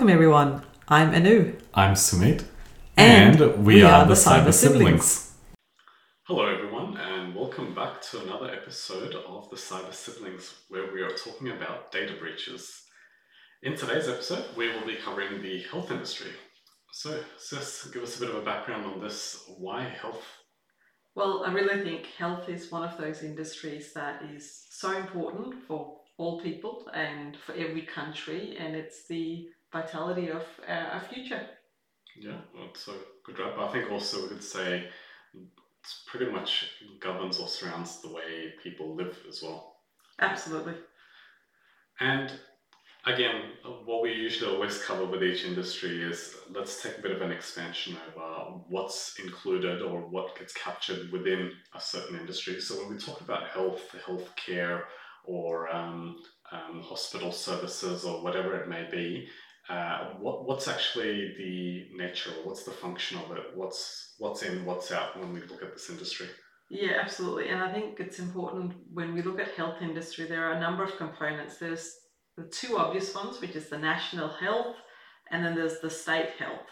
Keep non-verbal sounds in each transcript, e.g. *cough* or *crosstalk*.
Welcome, everyone. I'm Anu. I'm Sumit. And And, we, we are, are the the Cyber, Cyber Siblings. Siblings. Hello, everyone, and welcome back to another episode of the Cyber Siblings, where we are talking about data breaches. In today's episode, we will be covering the health industry. So, Sis, give us a bit of a background on this. Why health? Well, I really think health is one of those industries that is so important for all people and for every country, and it's the vitality of uh, our future. Yeah, it's a good wrap. I think also we could say it's pretty much governs or surrounds the way people live as well. Absolutely. And again, what we usually always cover with each industry is let's take a bit of an expansion over what's included or what gets captured within a certain industry. So when we talk about health, healthcare, or um, um, hospital services, or whatever it may be, uh, what, what's actually the nature or what's the function of it? What's what's in, what's out when we look at this industry? Yeah, absolutely. And I think it's important when we look at health industry, there are a number of components. There's the two obvious ones, which is the national health, and then there's the state health.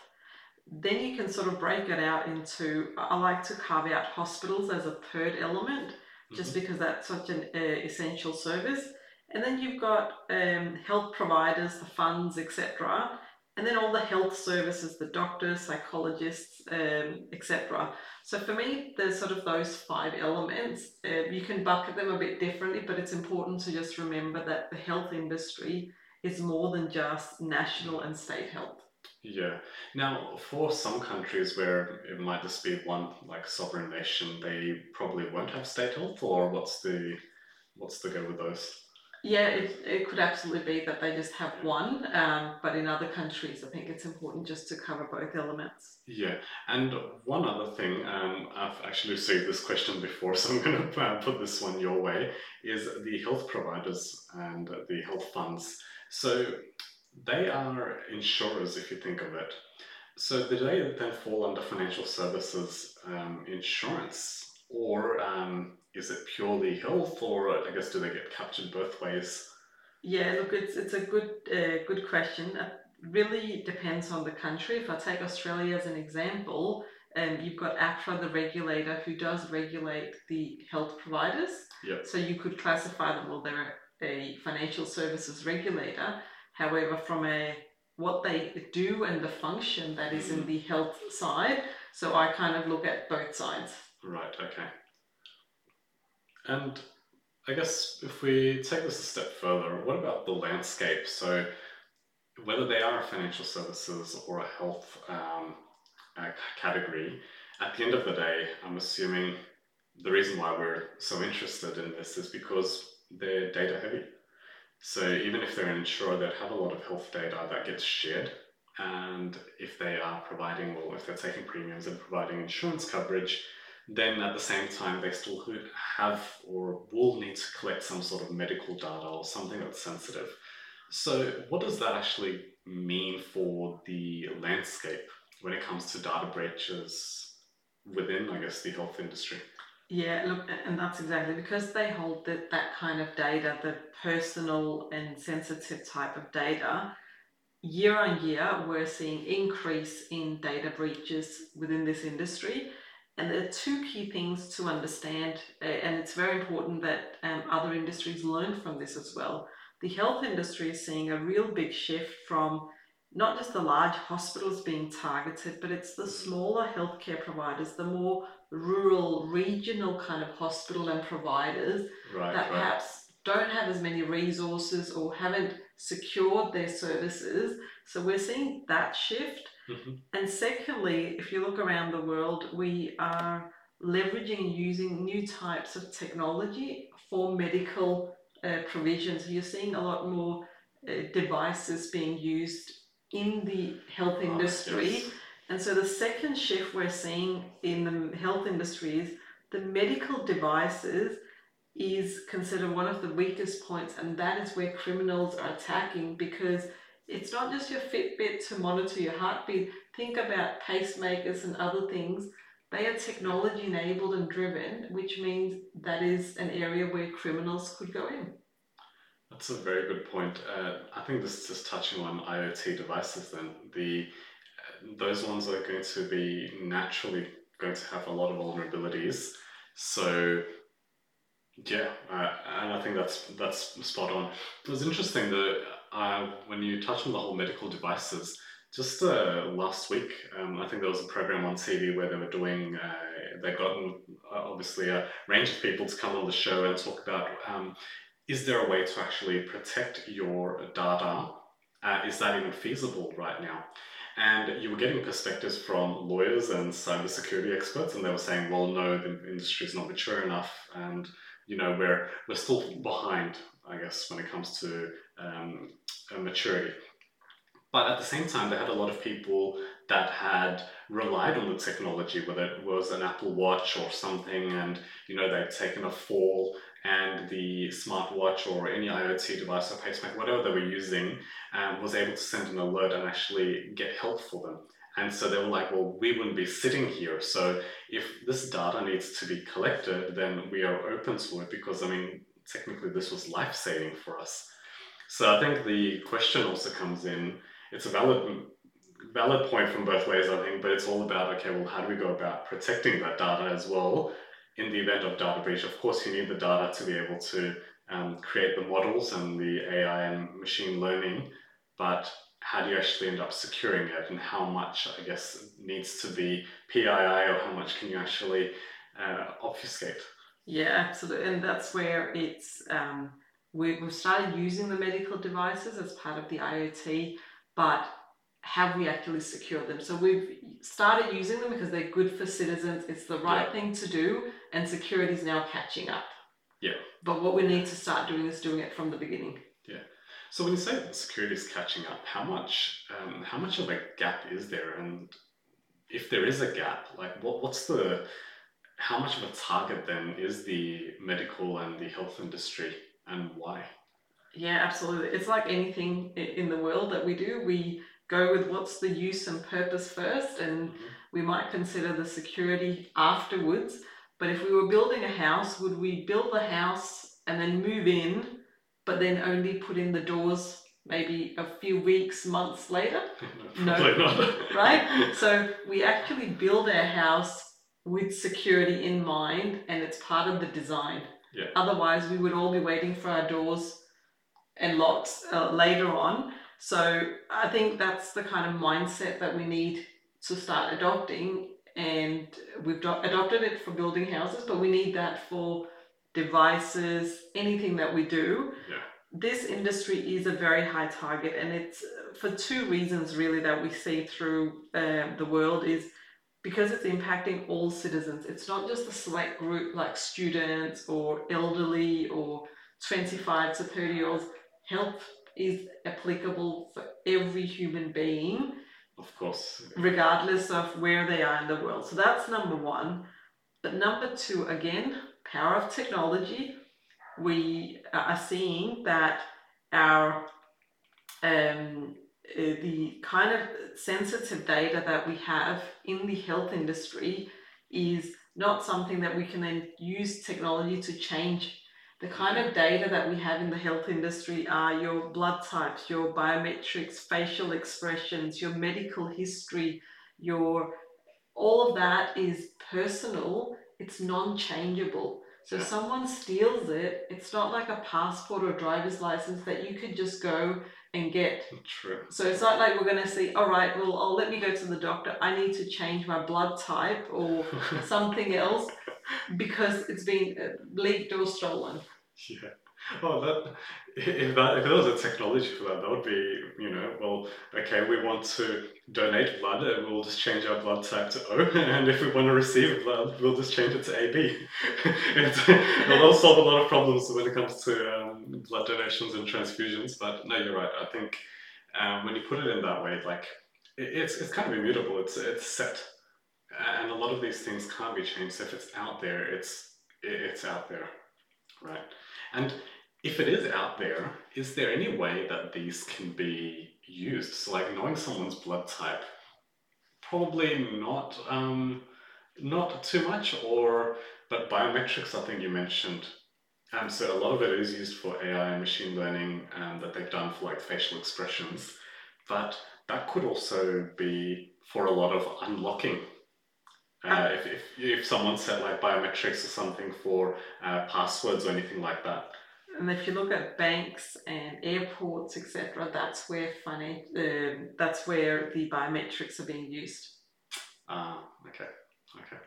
Then you can sort of break it out into, I like to carve out hospitals as a third element, just because that's such an uh, essential service. And then you've got um, health providers, the funds, etc. And then all the health services, the doctors, psychologists, um, etc. So for me, there's sort of those five elements. Uh, you can bucket them a bit differently, but it's important to just remember that the health industry is more than just national and state health. Yeah. Now, for some countries where it might just be one like sovereign nation, they probably won't have state health, or what's the what's the go with those? Yeah, it, it could absolutely be that they just have one, um, but in other countries, I think it's important just to cover both elements. Yeah. And one other thing, um, I've actually received this question before, *laughs* so I'm going to uh, put this one your way, is the health providers and the health funds. So they are insurers, if you think of it. So do they then fall under financial services um, insurance, or um, is it purely health, or I guess do they get captured both ways? Yeah, look, it's it's a good uh, good question. It really depends on the country. If I take Australia as an example, um, you've got APRA, the regulator, who does regulate the health providers. Yep. So you could classify them, well, they're a financial services regulator. However, from a what they do and the function that is in the health side, so I kind of look at both sides. Right, okay. And I guess if we take this a step further, what about the landscape? So, whether they are financial services or a health um, category, at the end of the day, I'm assuming the reason why we're so interested in this is because they're data heavy. So, even if they're an insurer, they'd have a lot of health data that gets shared. And if they are providing, well, if they're taking premiums and providing insurance coverage, then at the same time they still have or will need to collect some sort of medical data or something that's sensitive. So, what does that actually mean for the landscape when it comes to data breaches within, I guess, the health industry? Yeah, look, and that's exactly because they hold that, that kind of data, the personal and sensitive type of data. Year on year, we're seeing increase in data breaches within this industry. And there are two key things to understand, and it's very important that um, other industries learn from this as well. The health industry is seeing a real big shift from not just the large hospitals being targeted, but it's the smaller healthcare providers, the more rural, regional kind of hospital and providers Right, that right. perhaps don't have as many resources or haven't secured their services. So we're seeing that shift. Mhm. And secondly, if you look around the world, we are leveraging and using new types of technology for medical uh, provisions. You're seeing a lot more uh, devices being used in the health Ah, industry. yes. And so the second shift we're seeing in the health industry is the medical devices is considered one of the weakest points, and that is where criminals are attacking because it's not just your Fitbit to monitor your heartbeat. Think about pacemakers and other things. They are technology enabled and driven, which means that is an area where criminals could go in. That's a very good point. Uh, I think this is just touching on IoT devices. Then the those ones are going to be naturally going to have a lot of vulnerabilities. So yeah, uh, and I think that's that's spot on. It was interesting that uh, when you touched on the whole medical devices. Just uh, last week, um, I think there was a program on TV where they were doing. Uh, they got uh, obviously a range of people to come on the show and talk about um, is there a way to actually protect your data? Uh, is that even feasible right now? And you were getting perspectives from lawyers and cybersecurity experts, and they were saying, well, no, the industry is not mature enough, and you know we're we're still behind, I guess, when it comes to um, maturity. But at the same time, they had a lot of people that had relied on the technology, whether it was an Apple Watch or something, and you know they'd taken a fall, and the smartwatch or any IoT device or pacemaker, whatever they were using, um, was able to send an alert and actually get help for them. And so they were like, well, we wouldn't be sitting here. So if this data needs to be collected, then we are open to it because, I mean, technically this was life saving for us. So I think the question also comes in. It's a valid valid point from both ways, I think, but it's all about okay, well, how do we go about protecting that data as well in the event of data breach? Of course, you need the data to be able to um, create the models and the AI and machine learning, but how do you actually end up securing it and how much, I guess, needs to be PII or how much can you actually uh, obfuscate? Yeah, absolutely. And that's where it's um, we, we've started using the medical devices as part of the IoT, but have we actually secured them? So we've started using them because they're good for citizens. It's the right yeah. thing to do, and security is now catching up. Yeah. But what we need to start doing is doing it from the beginning. Yeah. So when you say security is catching up, how much um, how much of a gap is there? And if there is a gap, like what what's the how much of a target then is the medical and the health industry? And why? Yeah, absolutely. It's like anything in the world that we do. We go with what's the use and purpose first, and mm-hmm. we might consider the security afterwards. But if we were building a house, would we build the house and then move in, but then only put in the doors maybe a few weeks, months later? *laughs* no, not. *laughs* right? So we actually build our house with security in mind, and it's part of the design. Yeah. Otherwise, we would all be waiting for our doors and locks uh, later on. So I think that's the kind of mindset that we need to start adopting. And we've do- adopted it for building houses, but we need that for devices, anything that we do. Yeah. This industry is a very high target, and it's for two reasons really that we see through uh, the world is because it's impacting all citizens. It's not just a select group like students or elderly or 25 to 30 year olds. Health is applicable for every human being. Of course. Regardless of where they are in the world. So that's number one. But number two, again, power of technology. We are seeing that our um, uh, the kind of sensitive data that we have in the health industry is not something that we can then use technology to change. The kind of data that we have in the health industry are your blood types, your biometrics, facial expressions, your medical history, your all of that is personal, it's non-changeable. So if someone steals it, it's not like a passport or driver's license that you could just go and get. True. So it's not like we're going to say, all right, well, I'll let me go to the doctor. I need to change my blood type or *laughs* something else because it's been uh, leaked or stolen. Yeah. Oh, that if that if there was a technology for that, that would be you know well okay we want to donate blood and we'll just change our blood type to O, *laughs* and if we want to receive blood, we'll just change it to AB. *laughs* it'll solve a lot of problems when it comes to um, blood donations and transfusions. But no, you're right. I think um, when you put it in that way, like it, it's it's kind of immutable. It's it's set, and a lot of these things can't be changed. So if it's out there, it's it's out there, right? And if it is out there, is there any way that these can be used? So, like knowing someone's blood type, probably not, um, not too much. Or but biometrics, I think you mentioned. Um, so a lot of it is used for AI and machine learning um, that they've done for like facial expressions, but that could also be for a lot of unlocking. Uh, if, if, if someone set like biometrics or something for uh, passwords or anything like that. And if you look at banks and airports, etc., that's where funny, uh, that's where the biometrics are being used. Ah, okay, okay.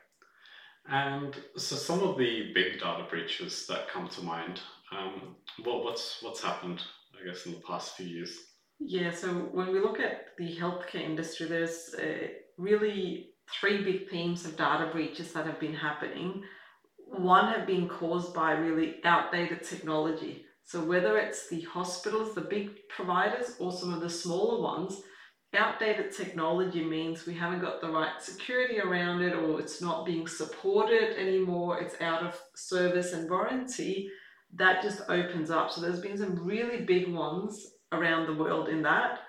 And so some of the big data breaches that come to mind, um, well, what's what's happened, I guess, in the past few years? Yeah, so when we look at the healthcare industry, there's uh, really three big themes of data breaches that have been happening. One have been caused by really outdated technology. So whether it's the hospitals, the big providers, or some of the smaller ones, outdated technology means we haven't got the right security around it or it's not being supported anymore, it's out of service and warranty, that just opens up. So there's been some really big ones around the world in that.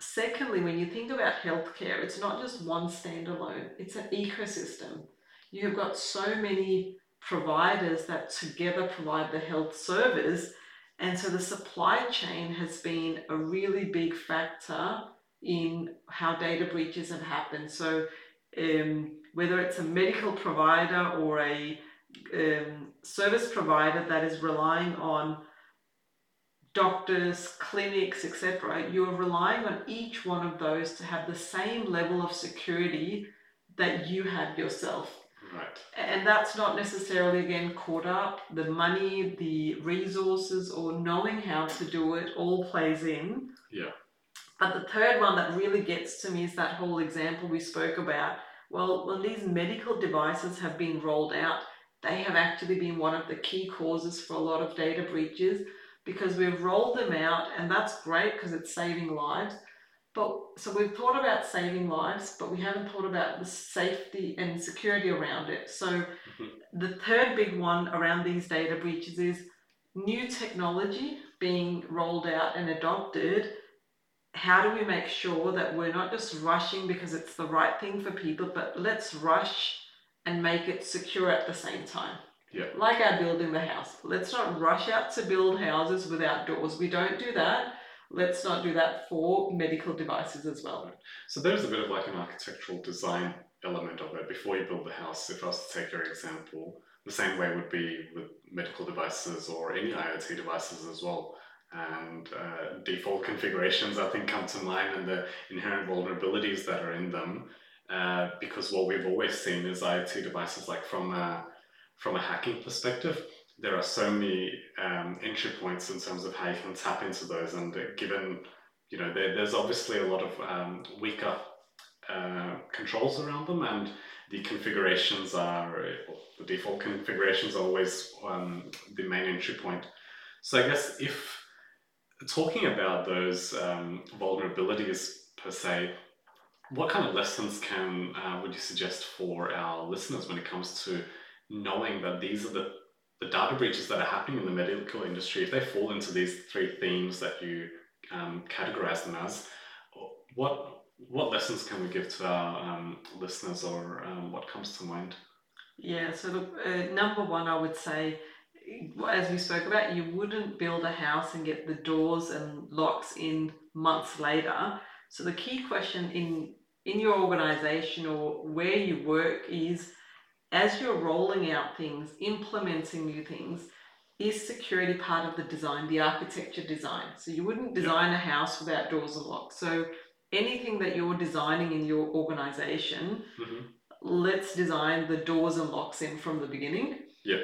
Secondly, when you think about healthcare, it's not just one standalone, it's an ecosystem. You've got so many providers that together provide the health service. And so the supply chain has been a really big factor in how data breaches have happened. So um, whether it's a medical provider or a um, service provider that is relying on doctors, clinics, etc., you're relying on each one of those to have the same level of security that you have yourself. Right. And that's not necessarily again caught up. The money, the resources, or knowing how to do it all plays in. Yeah. But the third one that really gets to me is that whole example we spoke about. Well, when these medical devices have been rolled out, they have actually been one of the key causes for a lot of data breaches because we've rolled them out and that's great because it's saving lives. But so we've thought about saving lives, but we haven't thought about the safety and security around it. So mm-hmm. the third big one around these data breaches is new technology being rolled out and adopted how do we make sure that we're not just rushing because it's the right thing for people, but let's rush and make it secure at the same time? Yeah. Like our building the house. Let's not rush out to build houses without doors. We don't do that. Let's not do that for medical devices as well. So there's a bit of like an architectural design element of it before you build the house. If I was to take your example, the same way would be with medical devices or any IoT devices as well and uh, default configurations I think come to mind and the inherent vulnerabilities that are in them. Uh, because what we've always seen is IoT devices, like from a, from a hacking perspective, there are so many um, entry points in terms of how you can tap into those. And given, you know, there, there's obviously a lot of um, weaker uh, controls around them, and the configurations are, the default configurations are always um, the main entry point. So I guess if talking about those um, vulnerabilities per se, what kind of lessons can uh, would you suggest for our listeners when it comes to knowing that these are the, the data breaches that are happening in the medical industry? If they fall into these three themes that you um, categorize them as, what what lessons can we give to our um, listeners, or um, what comes to mind? Yeah, so look, uh, number one, I would say as we spoke about, you wouldn't build a house and get the doors and locks in months later. So the key question in in your organization or where you work is as you're rolling out things, implementing new things, is security part of the design, the architecture design? So you wouldn't design a house without doors and locks. So anything that you're designing in your organization, mm-hmm. let's design the doors and locks in from the beginning. Yeah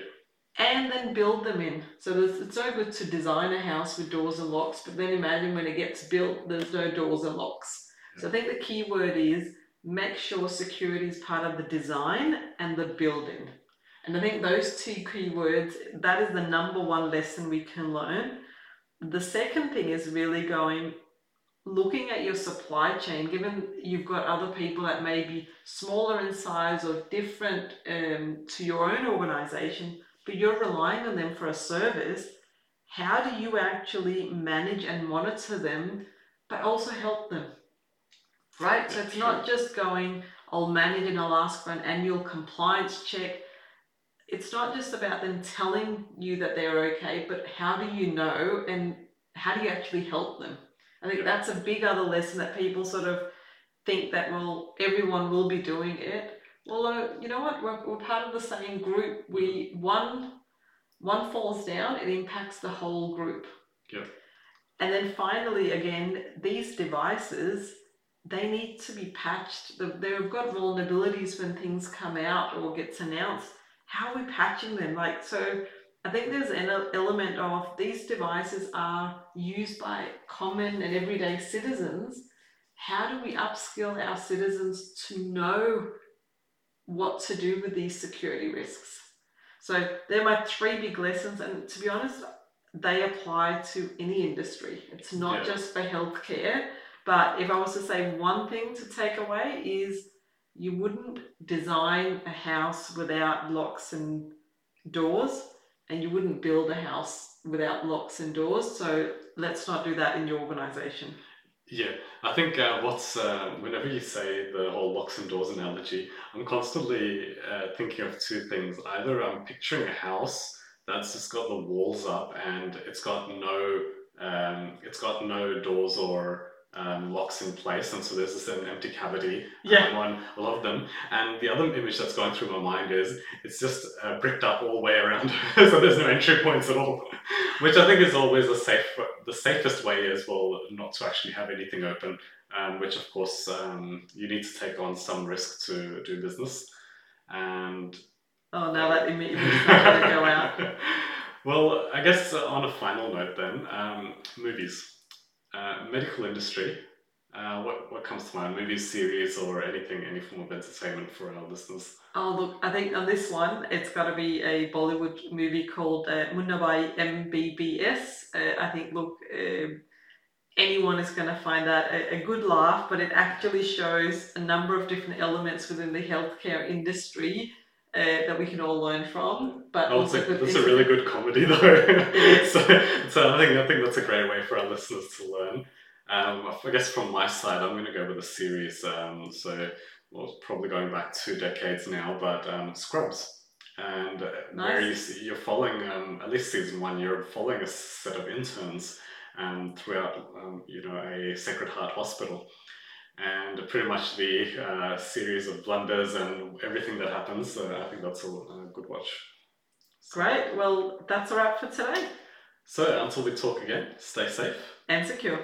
and then build them in. So it's so good to design a house with doors and locks, but then imagine when it gets built, there's no doors and locks. So I think the key word is make sure security is part of the design and the building. And I think those two key words, that is the number one lesson we can learn. The second thing is really going, looking at your supply chain, given you've got other people that may be smaller in size or different um, to your own organization, but you're relying on them for a service, how do you actually manage and monitor them, but also help them? Right? So it's not just going, I'll manage and I'll ask for an annual compliance check. it's not just about them telling you that they're okay, but how do you know and how do you actually help them? I think that's a big other lesson that people sort of think that well everyone will be doing it. Well, uh, you know what? We're, we're part of the same group. We one one falls down, it impacts the whole group. Yep. And then finally, again, these devices they need to be patched. They've got vulnerabilities when things come out or gets announced. How are we patching them? Like so, I think there's an element of these devices are used by common and everyday citizens. How do we upskill our citizens to know what to do with these security risks? So they're my three big lessons, and to be honest, they apply to any industry. It's not yeah. just for healthcare. But if I was to say one thing to take away is you wouldn't design a house without locks and doors and you wouldn't build a house without locks and doors. So let's not do that in your organization. Yeah, I think uh, what's uh, whenever you say the whole locks and doors analogy, I'm constantly uh, thinking of two things. Either I'm picturing a house that's just got the walls up and it's got no um, it's got no doors or um, locks in place, and so there's this an empty cavity yeah. um, on a lot of them. And the other image that's going through my mind is it's just uh, bricked up all the way around, *laughs* so there's no entry points at all. *laughs* Which I think is always the safe, the safest way as well, not to actually have anything open. Um, which of course um, you need to take on some risk to do business. And oh, now that image is going to go out. *laughs* well, I guess on a final note, then um, movies. Uh, medical industry, uh, what, what comes to mind? Movies, series, or anything, any form of entertainment for our listeners? Oh, look, I think on this one, it's got to be a Bollywood movie called uh, Munna Bhai MBBS. Uh, I think, look, uh, anyone is going to find that a, a, good laugh, but it actually shows a number of different elements within the healthcare industry uh, that we can all learn from. But oh, also, it's a really good comedy though. *laughs* so, so I think I think that's a great way for our listeners to learn. Um, I guess from my side, I'm going to go with a series. Um, so, well, probably going back two decades now, but um, Scrubs, and uh, nice. where you see, you're following um, at least season one, you're following a set of interns um, throughout, um, you know, a Sacred Heart hospital and pretty much the uh, series of blunders and everything that happens. Uh, I think that's a, a good watch. Great. Well, that's a wrap for today. So until we talk again, stay safe and secure.